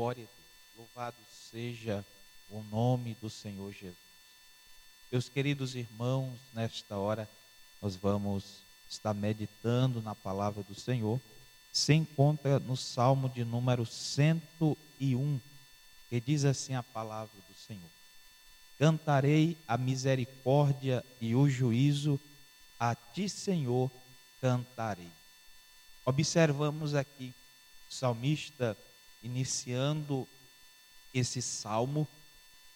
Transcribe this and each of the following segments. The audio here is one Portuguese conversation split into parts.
Glória a Deus. Louvado seja o nome do Senhor Jesus. Meus queridos irmãos, nesta hora nós vamos estar meditando na palavra do Senhor. Se encontra no Salmo de número 101, que diz assim a palavra do Senhor: Cantarei a misericórdia e o juízo, a ti, Senhor, cantarei. Observamos aqui o salmista iniciando esse salmo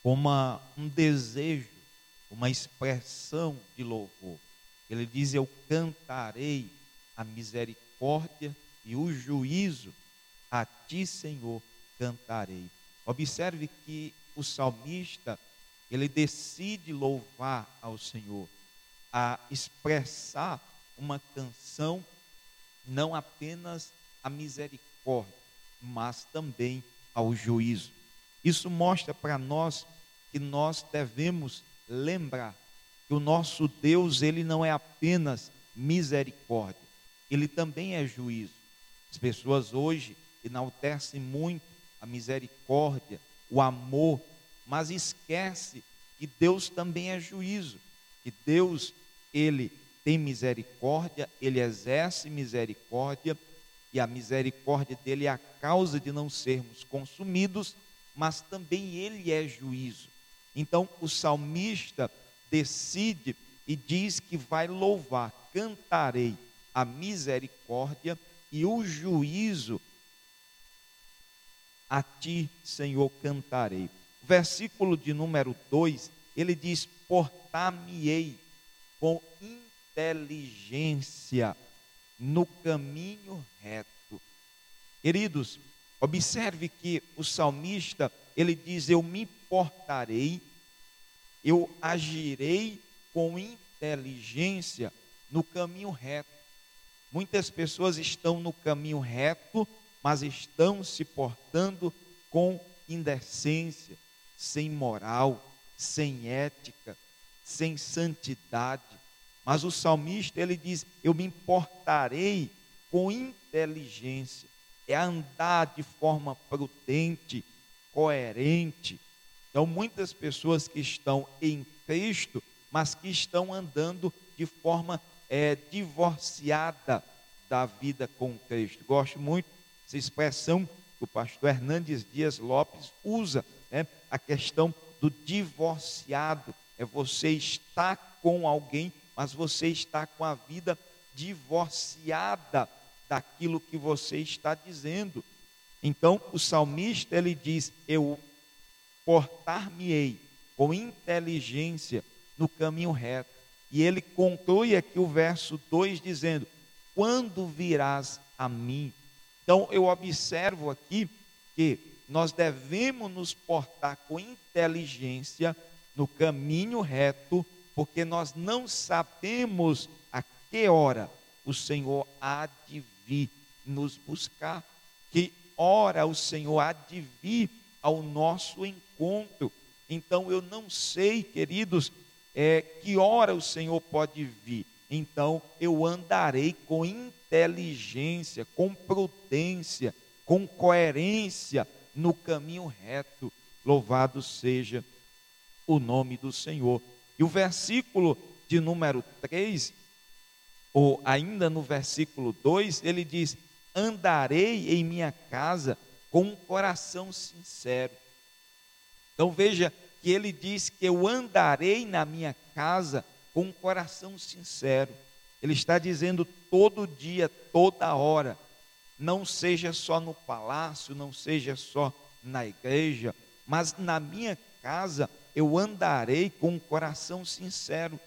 com um desejo, uma expressão de louvor. Ele diz: Eu cantarei a misericórdia e o juízo, a ti, Senhor, cantarei. Observe que o salmista, ele decide louvar ao Senhor, a expressar uma canção, não apenas a misericórdia, mas também ao juízo. Isso mostra para nós que nós devemos lembrar que o nosso Deus, ele não é apenas misericórdia, ele também é juízo. As pessoas hoje enaltecem muito a misericórdia, o amor, mas esquece que Deus também é juízo, que Deus, ele tem misericórdia, ele exerce misericórdia, e a misericórdia dele é a causa de não sermos consumidos, mas também ele é juízo. Então o salmista decide e diz que vai louvar, cantarei a misericórdia e o juízo a ti, Senhor, cantarei. Versículo de número 2, ele diz: Portar-me-ei com inteligência no caminho reto. Queridos, observe que o salmista, ele diz: Eu me portarei, eu agirei com inteligência no caminho reto. Muitas pessoas estão no caminho reto, mas estão se portando com indecência, sem moral, sem ética, sem santidade. Mas o salmista, ele diz: Eu me importarei com inteligência. É andar de forma prudente, coerente. Então, muitas pessoas que estão em Cristo, mas que estão andando de forma é, divorciada da vida com Cristo. Gosto muito dessa expressão que o pastor Hernandes Dias Lopes usa, né? a questão do divorciado. É você estar com alguém mas você está com a vida divorciada daquilo que você está dizendo. Então, o salmista ele diz: Eu portar-me-ei com inteligência no caminho reto. E ele conclui aqui o verso 2 dizendo: Quando virás a mim? Então, eu observo aqui que nós devemos nos portar com inteligência no caminho reto porque nós não sabemos a que hora o Senhor há de vir nos buscar, que hora o Senhor há de vir ao nosso encontro. Então eu não sei, queridos, é, que hora o Senhor pode vir. Então eu andarei com inteligência, com prudência, com coerência no caminho reto. Louvado seja o nome do Senhor. E o versículo de número 3, ou ainda no versículo 2, ele diz: Andarei em minha casa com um coração sincero. Então veja que ele diz que eu andarei na minha casa com um coração sincero. Ele está dizendo todo dia, toda hora. Não seja só no palácio, não seja só na igreja, mas na minha casa eu andarei com um coração sincero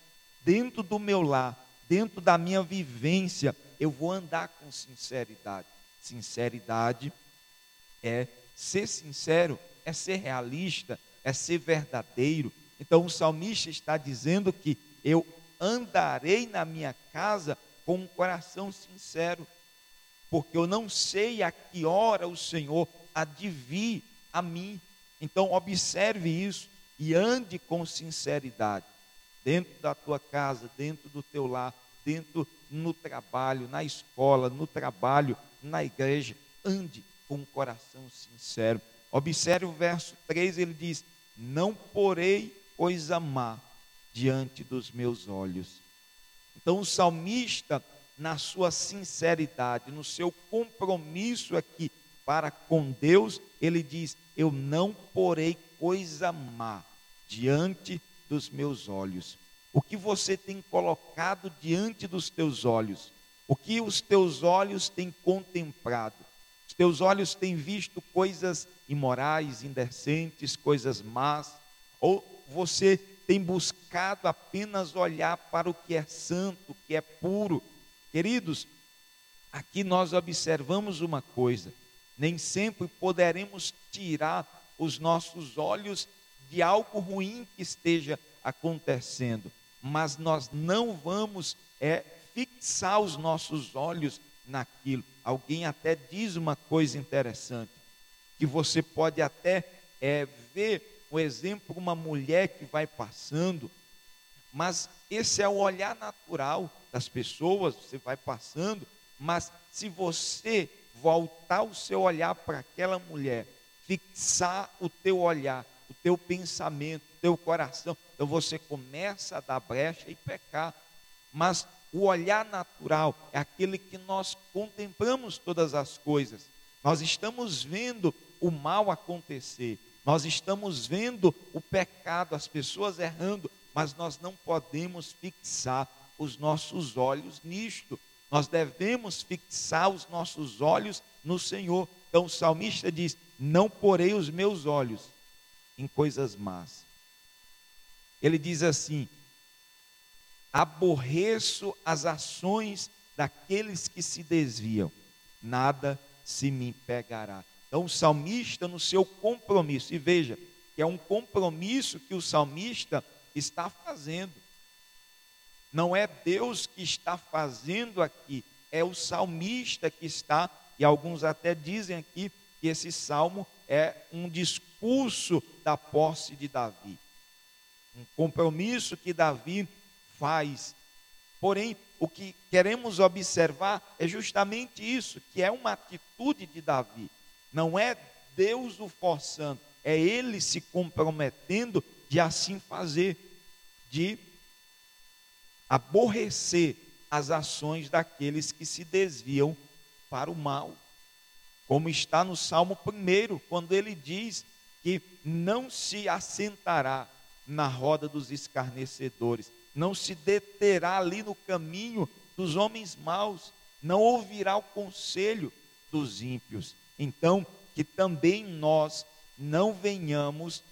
dentro do meu lar, dentro da minha vivência, eu vou andar com sinceridade. Sinceridade é ser sincero, é ser realista, é ser verdadeiro. Então o salmista está dizendo que eu andarei na minha casa com um coração sincero, porque eu não sei a que hora o Senhor há de vir a mim. Então observe isso e ande com sinceridade, dentro da tua casa, dentro do teu lar, dentro no trabalho, na escola, no trabalho, na igreja, ande com um coração sincero. Observe o verso 3, ele diz: Não porei coisa má diante dos meus olhos. Então, o salmista, na sua sinceridade, no seu compromisso aqui para com Deus, ele diz: Eu não porei coisa má diante dos meus olhos. O que você tem colocado diante dos teus olhos? O que os teus olhos têm contemplado? Os teus olhos têm visto coisas imorais, indecentes, coisas más? Ou você tem buscado apenas olhar para o que é santo, o que é puro? Queridos, aqui nós observamos uma coisa: nem sempre poderemos tirar os nossos olhos de algo ruim que esteja acontecendo, mas nós não vamos é, fixar os nossos olhos naquilo. Alguém até diz uma coisa interessante, que você pode até é, ver um exemplo, uma mulher que vai passando, mas esse é o olhar natural das pessoas, você vai passando, mas se você voltar o seu olhar para aquela mulher, fixar o teu olhar, o teu pensamento, o teu coração, então você começa a dar brecha e pecar. Mas o olhar natural é aquele que nós contemplamos todas as coisas. Nós estamos vendo o mal acontecer, nós estamos vendo o pecado, as pessoas errando, mas nós não podemos fixar os nossos olhos nisto. Nós devemos fixar os nossos olhos no Senhor. Então o salmista diz: Não porei os meus olhos em coisas más. Ele diz assim: aborreço as ações daqueles que se desviam, nada se me pegará. Então, o salmista, no seu compromisso, e veja, que é um compromisso que o salmista está fazendo. Não é Deus que está fazendo aqui, é o salmista que está, e alguns até dizem aqui esse salmo é um discurso da posse de Davi. Um compromisso que Davi faz. Porém, o que queremos observar é justamente isso, que é uma atitude de Davi. Não é Deus o forçando, é ele se comprometendo de assim fazer, de aborrecer as ações daqueles que se desviam para o mal. Como está no Salmo 1, quando ele diz que não se assentará na roda dos escarnecedores, não se deterá ali no caminho dos homens maus, não ouvirá o conselho dos ímpios. Então, que também nós não venhamos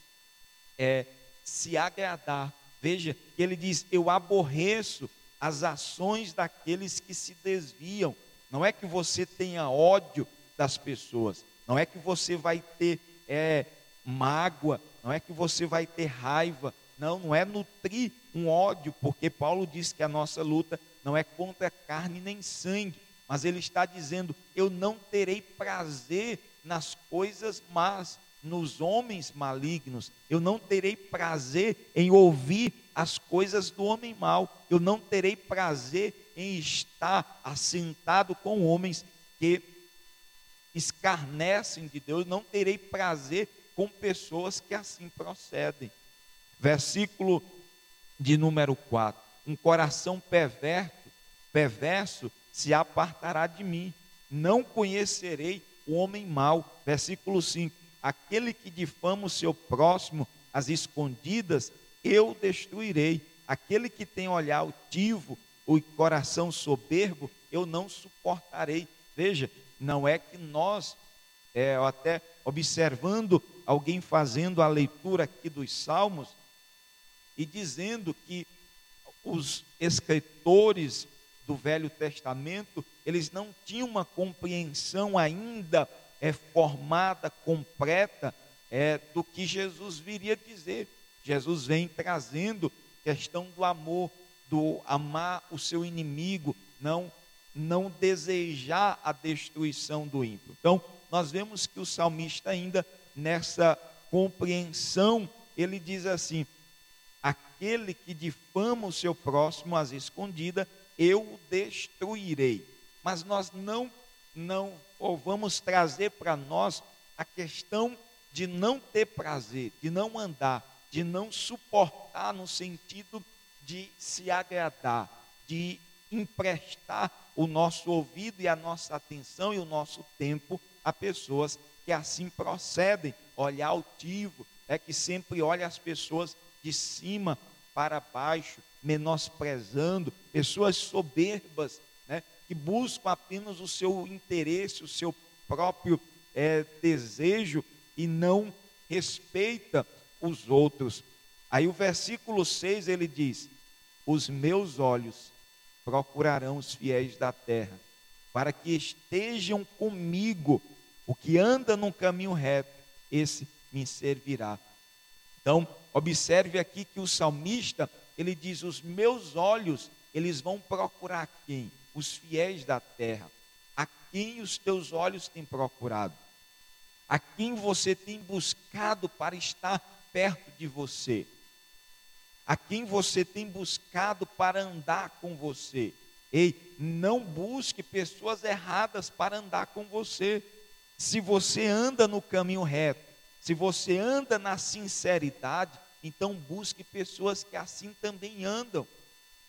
é, se agradar. Veja ele diz: Eu aborreço as ações daqueles que se desviam. Não é que você tenha ódio das pessoas, não é que você vai ter é, mágoa, não é que você vai ter raiva, não, não é nutrir um ódio, porque Paulo diz que a nossa luta não é contra carne nem sangue, mas ele está dizendo: eu não terei prazer nas coisas más, nos homens malignos, eu não terei prazer em ouvir as coisas do homem mau, eu não terei prazer em estar assentado com homens que escarnecem de Deus, não terei prazer com pessoas que assim procedem. Versículo de número 4. Um coração perverso, perverso se apartará de mim. Não conhecerei o homem mau. Versículo 5. Aquele que difama o seu próximo às escondidas, eu destruirei. Aquele que tem olhar altivo, o coração soberbo, eu não suportarei. Veja, não é que nós, é, até observando alguém fazendo a leitura aqui dos Salmos, e dizendo que os escritores do Velho Testamento, eles não tinham uma compreensão ainda é, formada, completa, é, do que Jesus viria dizer. Jesus vem trazendo questão do amor, do amar o seu inimigo, não não desejar a destruição do ímpio. Então, nós vemos que o salmista ainda nessa compreensão, ele diz assim: aquele que difama o seu próximo às escondidas, eu o destruirei. Mas nós não, não ou vamos trazer para nós a questão de não ter prazer, de não andar, de não suportar no sentido de se agradar, de emprestar o nosso ouvido e a nossa atenção e o nosso tempo a pessoas que assim procedem, olhar altivo, é que sempre olha as pessoas de cima para baixo, menosprezando, pessoas soberbas, né, que buscam apenas o seu interesse, o seu próprio é, desejo e não respeita os outros. Aí o versículo 6 ele diz: Os meus olhos procurarão os fiéis da terra, para que estejam comigo. O que anda no caminho reto, esse me servirá. Então, observe aqui que o salmista, ele diz: "Os meus olhos, eles vão procurar quem? Os fiéis da terra. A quem os teus olhos têm procurado? A quem você tem buscado para estar perto de você? A quem você tem buscado para andar com você. Ei, não busque pessoas erradas para andar com você. Se você anda no caminho reto, se você anda na sinceridade, então busque pessoas que assim também andam.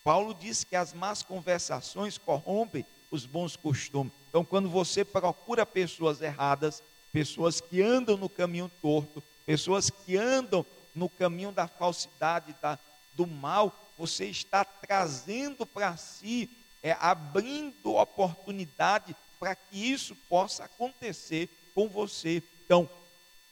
Paulo diz que as más conversações corrompem os bons costumes. Então, quando você procura pessoas erradas, pessoas que andam no caminho torto, pessoas que andam no caminho da falsidade, da, do mal, você está trazendo para si, é, abrindo oportunidade para que isso possa acontecer com você. Então,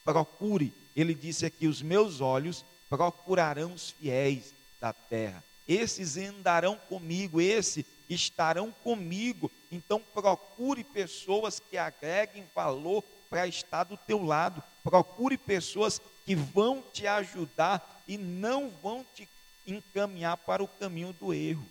procure, ele disse aqui: os meus olhos procurarão os fiéis da terra, esses andarão comigo, esses estarão comigo. Então, procure pessoas que agreguem valor para estar do teu lado, procure pessoas que vão te ajudar e não vão te encaminhar para o caminho do erro.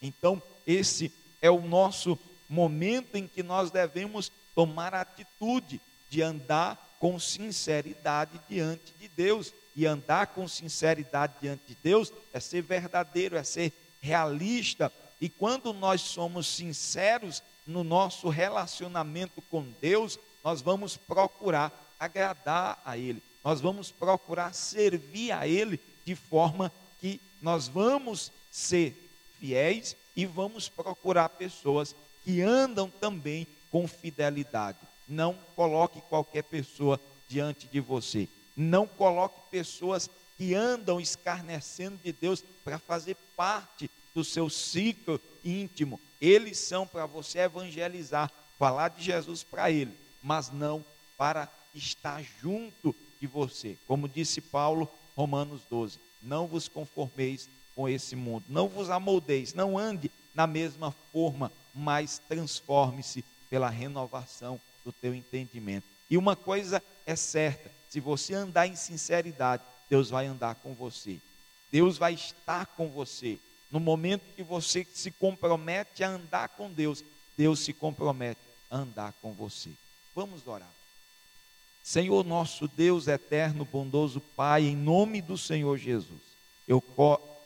Então, esse é o nosso momento em que nós devemos tomar atitude de andar com sinceridade diante de Deus. E andar com sinceridade diante de Deus é ser verdadeiro, é ser realista. E quando nós somos sinceros no nosso relacionamento com Deus, nós vamos procurar agradar a Ele, nós vamos procurar servir a Ele de forma que nós vamos ser fiéis e vamos procurar pessoas que andam também com fidelidade. Não coloque qualquer pessoa diante de você. Não coloque pessoas que andam escarnecendo de Deus para fazer parte do seu ciclo íntimo. Eles são para você evangelizar, falar de Jesus para ele, mas não para estar junto de você. Como disse Paulo, Romanos 12 não vos conformeis com esse mundo, não vos amoldeis, não ande na mesma forma, mas transforme-se pela renovação do teu entendimento. E uma coisa é certa: se você andar em sinceridade, Deus vai andar com você. Deus vai estar com você. No momento que você se compromete a andar com Deus, Deus se compromete a andar com você. Vamos orar. Senhor nosso Deus eterno, bondoso Pai, em nome do Senhor Jesus, eu,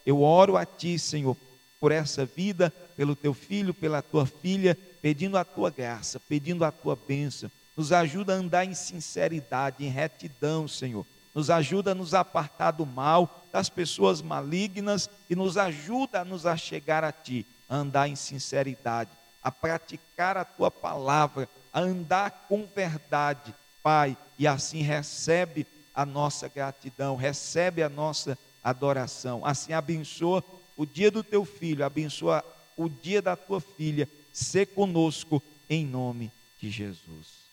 eu oro a Ti, Senhor, por essa vida, pelo Teu filho, pela Tua filha, pedindo a Tua graça, pedindo a Tua bênção. Nos ajuda a andar em sinceridade, em retidão, Senhor. Nos ajuda a nos apartar do mal, das pessoas malignas e nos ajuda a nos achegar a Ti, a andar em sinceridade, a praticar a Tua palavra, a andar com verdade, Pai, e assim recebe a nossa gratidão, recebe a nossa adoração. Assim abençoa o dia do teu filho, abençoa o dia da tua filha. Ser conosco em nome de Jesus.